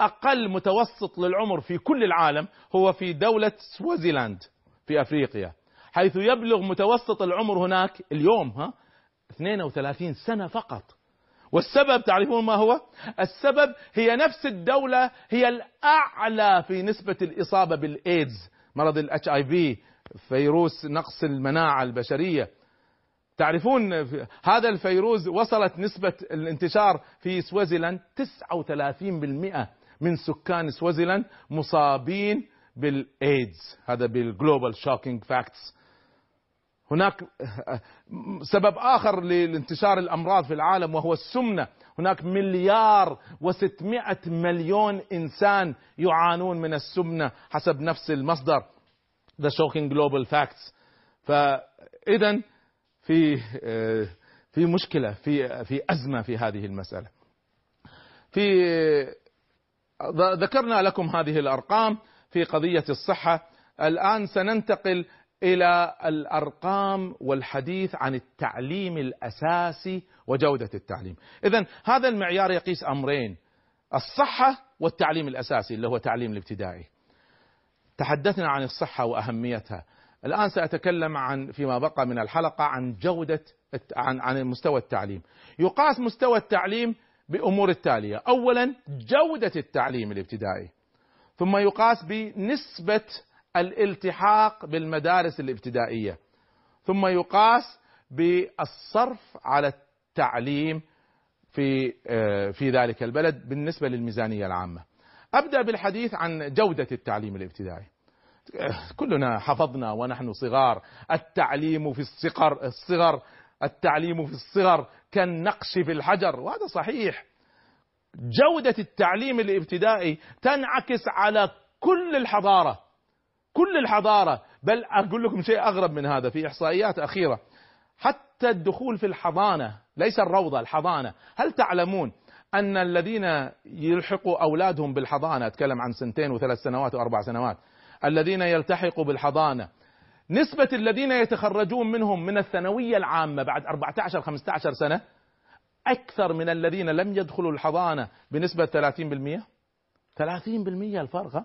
أقل متوسط للعمر في كل العالم هو في دولة سوازيلاند في أفريقيا حيث يبلغ متوسط العمر هناك اليوم ها 32 سنة فقط والسبب تعرفون ما هو؟ السبب هي نفس الدولة هي الأعلى في نسبة الإصابة بالإيدز مرض ال HIV فيروس نقص المناعة البشرية تعرفون هذا الفيروس وصلت نسبة الانتشار في سوازيلاند 39% من سكان سوازيلاند مصابين بالايدز هذا بال global shocking facts هناك سبب آخر لانتشار الأمراض في العالم وهو السمنة. هناك مليار و600 مليون إنسان يعانون من السمنة حسب نفس المصدر. The Shocking Global Facts. فاذا في في مشكلة في في أزمة في هذه المسألة. في ذكرنا لكم هذه الأرقام في قضية الصحة. الآن سننتقل إلى الأرقام والحديث عن التعليم الأساسي وجودة التعليم. اذا هذا المعيار يقيس أمرين الصحة والتعليم الأساسي اللي هو التعليم الابتدائي. تحدثنا عن الصحة وأهميتها. الآن سأتكلم عن فيما بقى من الحلقة عن جودة عن عن مستوى التعليم. يقاس مستوى التعليم بأمور التالية. اولا جودة التعليم الابتدائي. ثم يقاس بنسبة الالتحاق بالمدارس الابتدائية. ثم يقاس بالصرف على التعليم في آه، في ذلك البلد بالنسبة للميزانية العامة. أبدأ بالحديث عن جودة التعليم الابتدائي. كلنا حفظنا ونحن صغار. التعليم في الصغر الصغر التعليم في الصغر كالنقش في الحجر. وهذا صحيح. جودة التعليم الابتدائي تنعكس على كل الحضارة. كل الحضارة. بل أقول لكم شيء أغرب من هذا في إحصائيات أخيرة. حتى الدخول في الحضانة ليس الروضة الحضانة. هل تعلمون أن الذين يلحقوا أولادهم بالحضانة أتكلم عن سنتين وثلاث سنوات وأربع سنوات الذين يلتحقوا بالحضانة. نسبة الذين يتخرجون منهم من الثانوية العامة بعد 14 15 سنة أكثر من الذين لم يدخلوا الحضانة بنسبة 30% 30% الفرق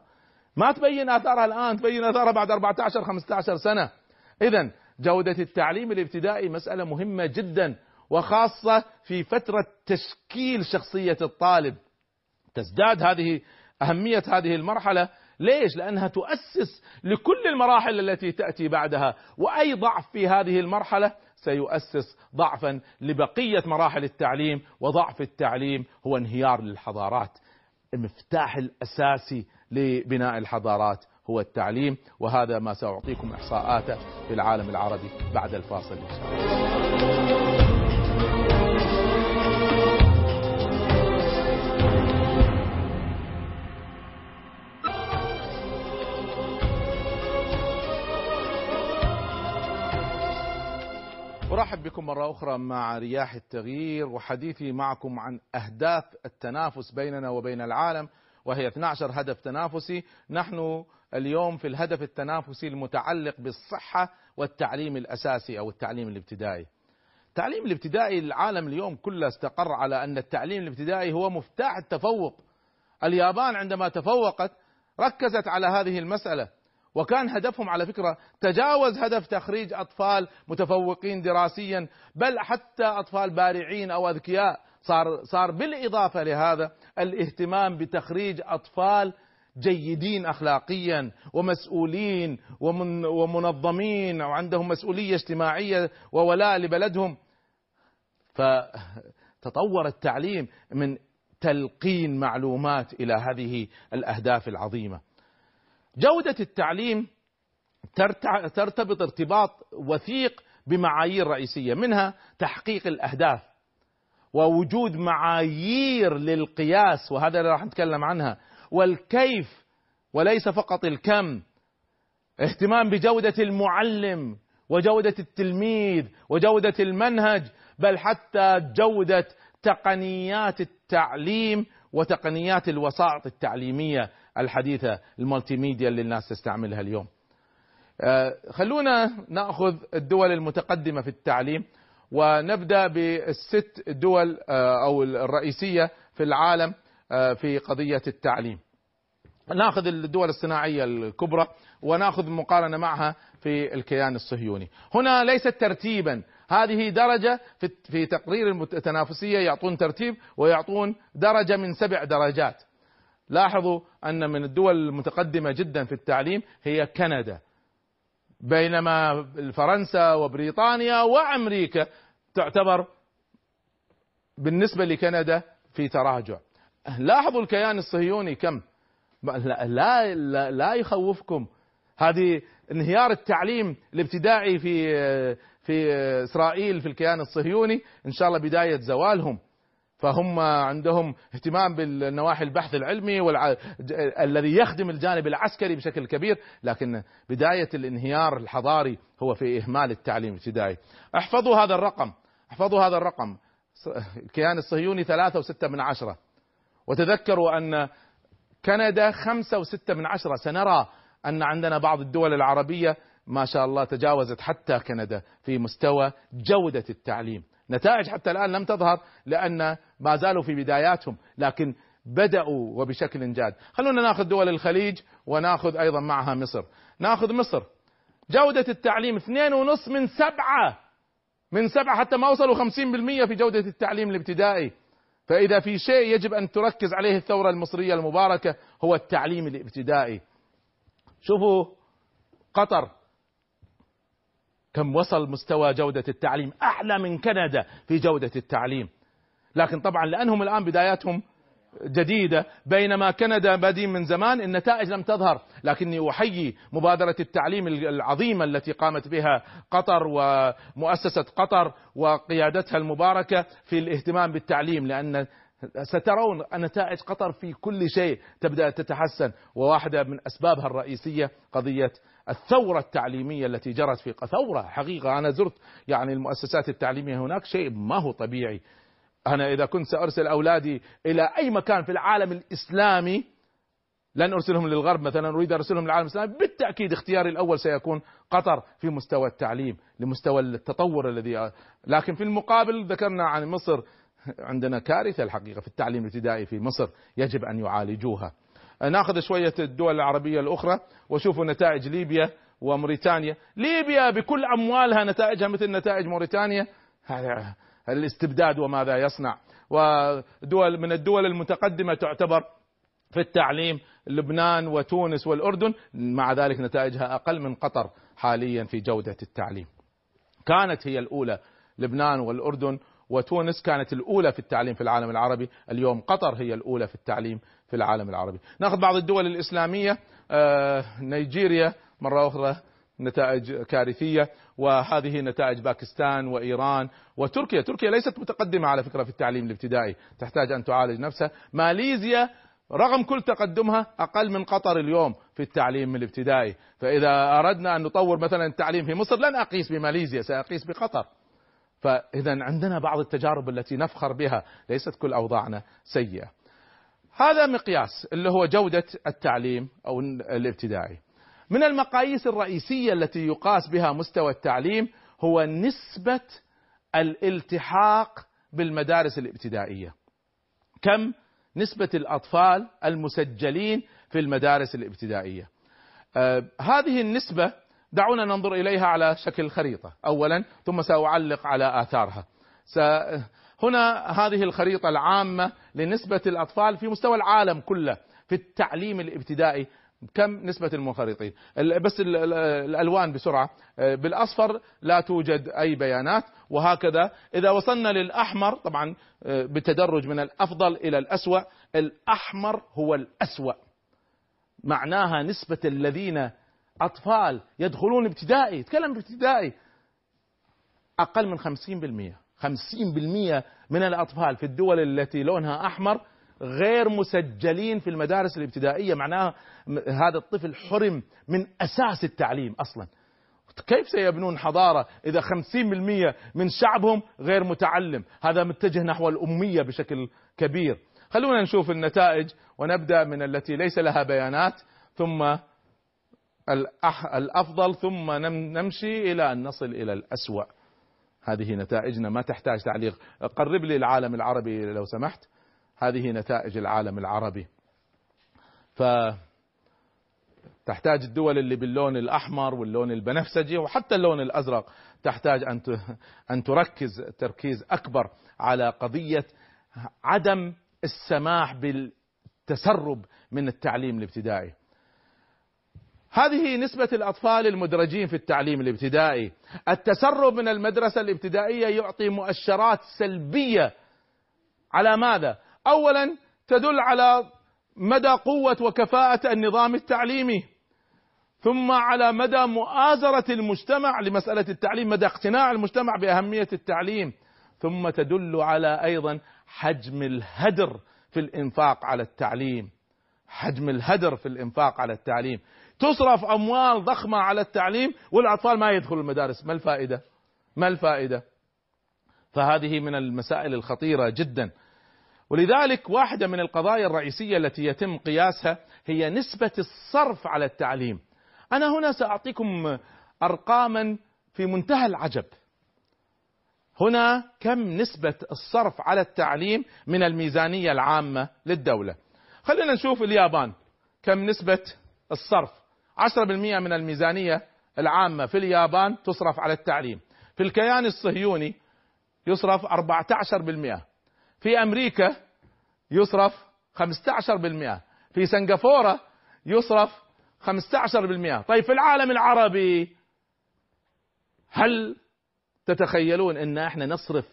ما تبين آثارها الآن تبين آثارها بعد 14 15 سنة. إذا جودة التعليم الابتدائي مسألة مهمة جدا وخاصة في فترة تشكيل شخصية الطالب. تزداد هذه أهمية هذه المرحلة ليش؟ لأنها تؤسس لكل المراحل التي تأتي بعدها. وأي ضعف في هذه المرحلة سيؤسس ضعفا لبقية مراحل التعليم وضعف التعليم هو انهيار للحضارات. المفتاح الأساسي لبناء الحضارات هو التعليم وهذا ما سأعطيكم إحصاءاته في العالم العربي بعد الفاصل. إن شاء الله أرحب بكم مرة أخرى مع رياح التغيير وحديثي معكم عن أهداف التنافس بيننا وبين العالم وهي 12 هدف تنافسي. نحن اليوم في الهدف التنافسي المتعلق بالصحة والتعليم الأساسي أو التعليم الابتدائي. التعليم الابتدائي العالم اليوم كله استقر على أن التعليم الابتدائي هو مفتاح التفوق. اليابان عندما تفوقت ركزت على هذه المسألة. وكان هدفهم على فكرة تجاوز هدف تخريج أطفال متفوقين دراسيا بل حتى أطفال بارعين أو أذكياء. صار صار بالإضافة لهذا الاهتمام بتخريج أطفال جيدين أخلاقيا ومسؤولين ومن ومنظمين وعندهم مسؤولية اجتماعية وولاء لبلدهم. فتطور التعليم من تلقين معلومات إلى هذه الأهداف العظيمة. جودة التعليم ترتبط ارتباط وثيق بمعايير رئيسية منها تحقيق الأهداف ووجود معايير للقياس وهذا اللي راح نتكلم عنها والكيف وليس فقط الكم اهتمام بجودة المعلم وجودة التلميذ وجودة المنهج بل حتى جودة تقنيات التعليم وتقنيات الوسائط التعليمية. الحديثة المالتي ميديا اللي الناس تستعملها اليوم آه، خلونا نأخذ الدول المتقدمة في التعليم ونبدأ بالست دول آه، أو الرئيسية في العالم آه، في قضية التعليم. نأخذ الدول الصناعية الكبرى ونأخذ مقارنة معها في الكيان الصهيوني. هنا ليست ترتيبا، هذه درجة في تقرير التنافسيه يعطون ترتيب ويعطون درجة من سبع درجات. لاحظوا أن من الدول المتقدمة جدا في التعليم هي كندا. بينما فرنسا وبريطانيا وأمريكا تعتبر بالنسبة لكندا في تراجع. لاحظوا الكيان الصهيوني كم؟ لا لا, لا يخوفكم. هذه انهيار التعليم الابتدائي في في إسرائيل في الكيان الصهيوني إن شاء الله بداية زوالهم. فهم عندهم اهتمام بالنواحي البحث العلمي والع... الذي يخدم الجانب العسكري بشكل كبير لكن بداية الانهيار الحضاري هو في إهمال التعليم الابتدائي. احفظوا هذا الرقم احفظوا هذا الرقم. الكيان الصهيوني ثلاثة وستة من عشرة. وتذكروا أن كندا خمسة وستة من عشرة. سنرى أن عندنا بعض الدول العربية ما شاء الله تجاوزت حتى كندا في مستوى جودة التعليم. نتائج حتى الآن لم تظهر لأن ما زالوا في بداياتهم لكن بدأوا وبشكل جاد. خلونا ناخذ دول الخليج وناخذ أيضا معها مصر. ناخذ مصر. جودة التعليم اثنين ونص من سبعة من سبعة حتى ما وصلوا خمسين بالمية في جودة التعليم الابتدائي. فإذا في شيء يجب أن تركز عليه الثورة المصرية المباركة هو التعليم الابتدائي. شوفوا قطر. كم وصل مستوى جودة التعليم أعلى من كندا في جودة التعليم. لكن طبعا لأنهم الآن بداياتهم جديدة بينما كندا بادين من زمان النتائج لم تظهر. لكني أحيي مبادرة التعليم العظيمة التي قامت بها قطر ومؤسسة قطر وقيادتها المباركة في الاهتمام بالتعليم لأن سترون نتائج قطر في كل شيء تبدأ تتحسن. وواحدة من أسبابها الرئيسية قضية الثورة التعليمية التي جرت في ثورة حقيقة. أنا زرت يعني المؤسسات التعليمية هناك. شيء ما هو طبيعي. أنا إذا كنت سأرسل أولادي إلى أي مكان في العالم الإسلامي لن أرسلهم للغرب مثلا. أريد أرسلهم للعالم الإسلامي. بالتأكيد اختياري الأول سيكون قطر في مستوى التعليم لمستوى التطور الذي لكن في المقابل ذكرنا عن مصر. عندنا كارثة الحقيقة في التعليم الابتدائي في مصر. يجب أن يعالجوها. ناخذ شوية الدول العربية الأخرى وشوفوا نتائج ليبيا وموريتانيا. ليبيا بكل أموالها نتائجها مثل نتائج موريتانيا. الاستبداد وماذا يصنع. ودول من الدول المتقدمة تعتبر في التعليم لبنان وتونس والأردن. مع ذلك نتائجها أقل من قطر حاليا في جودة التعليم. كانت هي الأولى لبنان والأردن وتونس كانت الأولى في التعليم في العالم العربي. اليوم قطر هي الأولى في التعليم في العالم العربي. نأخذ بعض الدول الإسلامية. آه نيجيريا مرة أخرى نتائج كارثية وهذه نتائج باكستان وإيران وتركيا. تركيا ليست متقدمة على فكرة في التعليم الابتدائي. تحتاج أن تعالج نفسها. ماليزيا رغم كل تقدمها أقل من قطر اليوم في التعليم الابتدائي. فإذا أردنا أن نطور مثلا التعليم في مصر لن أقيس بماليزيا سأقيس بقطر. فإذا عندنا بعض التجارب التي نفخر بها ليست كل أوضاعنا سيئة. هذا مقياس اللي هو جودة التعليم أو الابتدائي. من المقاييس الرئيسية التي يقاس بها مستوى التعليم هو نسبة الالتحاق بالمدارس الابتدائية. كم نسبة الأطفال المسجلين في المدارس الابتدائية؟ آه هذه النسبة دعونا ننظر إليها على شكل خريطة أولا ثم سأعلق على آثارها. هنا هذه الخريطة العامة لنسبة الأطفال في مستوى العالم كله في التعليم الابتدائي. كم نسبة المنخرطين؟ بس الألوان بسرعة. بالأصفر لا توجد أي بيانات وهكذا. إذا وصلنا للأحمر طبعا بتدرج من الأفضل إلى الأسوأ. الأحمر هو الأسوأ. معناها نسبة الذين أطفال يدخلون ابتدائي تكلم ابتدائي أقل من 50% 50% من الأطفال في الدول التي لونها أحمر غير مسجلين في المدارس الابتدائية. معناها هذا الطفل حرم من أساس التعليم أصلا. كيف سيبنون حضارة إذا 50% من شعبهم غير متعلم؟ هذا متجه نحو الأمية بشكل كبير. خلونا نشوف النتائج ونبدأ من التي ليس لها بيانات ثم الأفضل ثم نمشي إلى أن نصل إلى الأسوأ. هذه نتائجنا ما تحتاج تعليق. قرب لي العالم العربي لو سمحت. هذه نتائج العالم العربي. ف تحتاج الدول اللي باللون الأحمر واللون البنفسجي وحتى اللون الأزرق تحتاج أن أن تركز تركيز أكبر على قضية عدم السماح بالتسرب من التعليم الابتدائي. هذه نسبة الأطفال المدرجين في التعليم الابتدائي. التسرب من المدرسة الابتدائية يعطي مؤشرات سلبية. على ماذا؟ أولا تدل على مدى قوة وكفاءة النظام التعليمي. ثم على مدى مؤازرة المجتمع لمسألة التعليم مدى اقتناع المجتمع بأهمية التعليم. ثم تدل على أيضا حجم الهدر في الإنفاق على التعليم. حجم الهدر في الإنفاق على التعليم. تصرف أموال ضخمة على التعليم والأطفال ما يدخلوا المدارس. ما الفائدة؟ ما الفائدة؟ فهذه من المسائل الخطيرة جدا. ولذلك واحدة من القضايا الرئيسية التي يتم قياسها هي نسبة الصرف على التعليم. أنا هنا سأعطيكم أرقاما في منتهى العجب. هنا كم نسبة الصرف على التعليم من الميزانية العامة للدولة؟ خلينا نشوف اليابان. كم نسبة الصرف؟ 10% من الميزانية العامة في اليابان تصرف على التعليم. في الكيان الصهيوني يصرف 14% في أمريكا يصرف 15% في سنغافورة يصرف 15% طيب في العالم العربي هل تتخيلون إن إحنا نصرف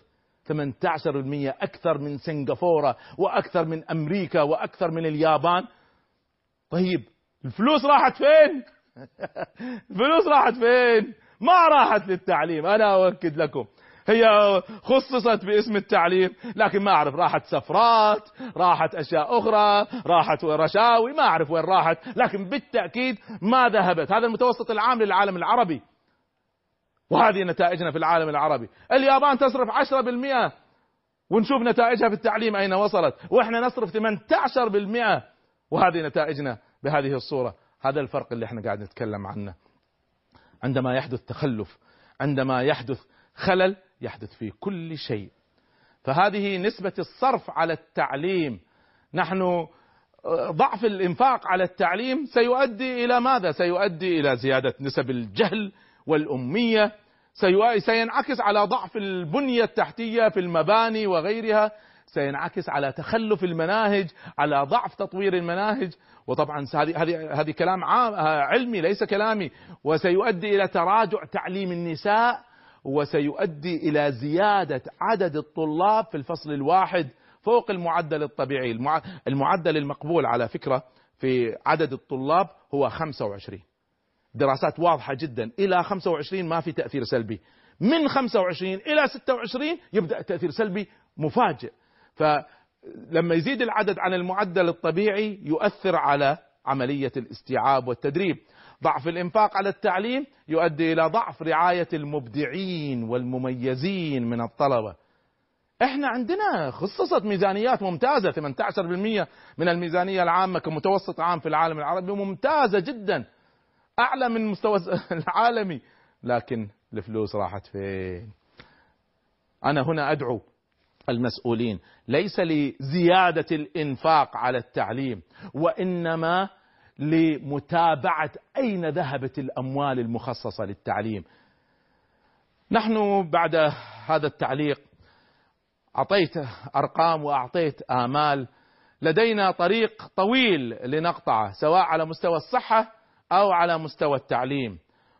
18% أكثر من سنغافورة وأكثر من أمريكا وأكثر من اليابان. طيب الفلوس راحت فين؟ الفلوس راحت فين؟ ما راحت للتعليم. أنا أؤكد لكم هي خصصت باسم التعليم لكن ما أعرف راحت سفرات راحت أشياء أخرى راحت رشاوي ما أعرف وين راحت. لكن بالتأكيد ما ذهبت. هذا المتوسط العام للعالم العربي. وهذه نتائجنا في العالم العربي. اليابان تصرف 10% ونشوف نتائجها في التعليم أين وصلت. وإحنا نصرف 18% وهذه نتائجنا بهذه الصورة. هذا الفرق اللي إحنا قاعد نتكلم عنه. عندما يحدث تخلف عندما يحدث خلل يحدث في كل شيء. فهذه نسبة الصرف على التعليم. نحن ضعف الإنفاق على التعليم سيؤدي إلى ماذا؟ سيؤدي إلى زيادة نسب الجهل والأمية سينعكس على ضعف البنية التحتية في المباني وغيرها سينعكس على تخلف المناهج على ضعف تطوير المناهج. وطبعا هذه هذه كلام عام علمي ليس كلامي. وسيؤدي إلى تراجع تعليم النساء وسيؤدي إلى زيادة عدد الطلاب في الفصل الواحد فوق المعدل الطبيعي. المعدل المقبول على فكرة في عدد الطلاب هو 25 دراسات واضحة جدا. إلى 25 ما في تأثير سلبي. من 25 إلى 26 يبدأ التاثير سلبي مفاجئ. فلما يزيد العدد عن المعدل الطبيعي يؤثر على عملية الاستيعاب والتدريب. ضعف الإنفاق على التعليم يؤدي إلى ضعف رعاية المبدعين والمميزين من الطلبة. إحنا عندنا خصصت ميزانيات ممتازة 18% من الميزانية العامة كمتوسط عام في العالم العربي ممتازة جدا. أعلى من المستوى العالمي. لكن الفلوس راحت فين؟ أنا هنا أدعو المسؤولين ليس لزيادة الإنفاق على التعليم وإنما لمتابعة أين ذهبت الأموال المخصصة للتعليم. نحن بعد هذا التعليق أعطيت أرقام وأعطيت آمال. لدينا طريق طويل لنقطعه سواء على مستوى الصحة أو على مستوى التعليم.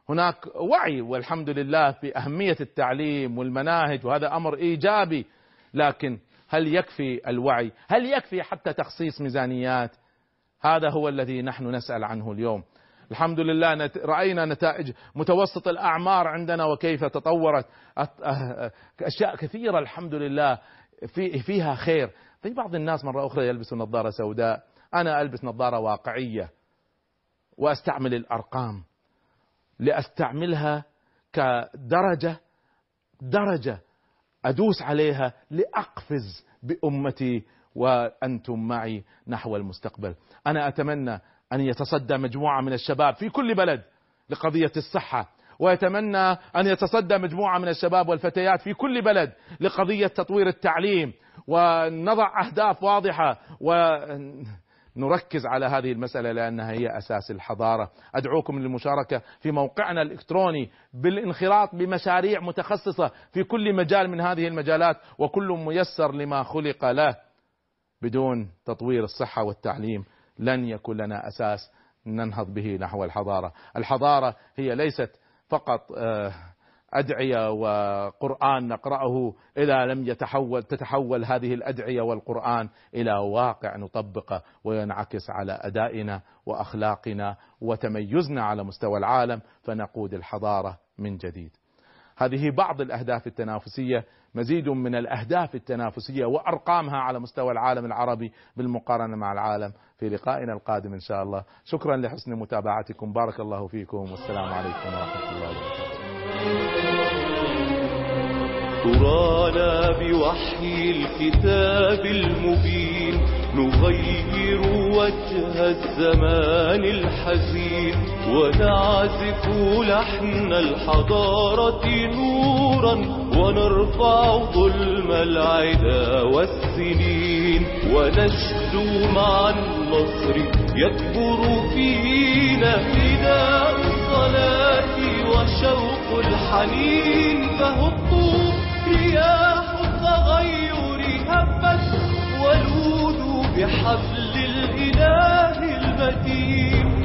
هناك وعي والحمد لله باهميه التعليم والمناهج وهذا أمر إيجابي. لكن هل يكفي الوعي؟ هل يكفي حتى تخصيص ميزانيات؟ هذا هو الذي نحن نسأل عنه اليوم. الحمد لله رأينا نتائج متوسط الأعمار عندنا وكيف تطورت. أشياء كثيرة الحمد لله في فيها خير. في بعض الناس مرة أخرى يلبسوا نظارة سوداء. أنا ألبس نظارة واقعية. وأستعمل الأرقام لأستعملها كدرجة درجة أدوس عليها لأقفز بأمتي وأنتم معي نحو المستقبل. أنا أتمنى أن يتصدى مجموعة من الشباب في كل بلد لقضية الصحة، ويتمنى أن يتصدى مجموعة من الشباب والفتيات في كل بلد لقضية تطوير التعليم ونضع أهداف واضحة و نركز على هذه المسألة لأنها هي أساس الحضارة. أدعوكم للمشاركة في موقعنا الإلكتروني بالانخراط بمشاريع متخصصة في كل مجال من هذه المجالات وكل ميسر لما خلق له بدون تطوير الصحة والتعليم. لن يكون لنا أساس ننهض به نحو الحضارة. الحضارة هي ليست فقط آه أدعية وقرآن نقرأه إذا لم يتحول تتحول هذه الأدعية والقرآن إلى واقع نطبقه وينعكس على أدائنا وأخلاقنا وتميزنا على مستوى العالم فنقود الحضارة من جديد. هذه بعض الأهداف التنافسية مزيد من الأهداف التنافسية وأرقامها على مستوى العالم العربي بالمقارنة مع العالم في لقائنا القادم إن شاء الله. شكرا لحسن متابعتكم. بارك الله فيكم. والسلام عليكم ورحمة الله وبركاته. ترانا بوحي الكتاب المبين نغير وجه الزمان الحزين ونعزف لحن الحضارة نورا ونرفع ظلم العدا والسنين ونشدو مع النصر يكبر فينا فداء الصلاة وشوق الحنين فهبوا رياح التغير هبت ولودوا بحبل الإله المتين.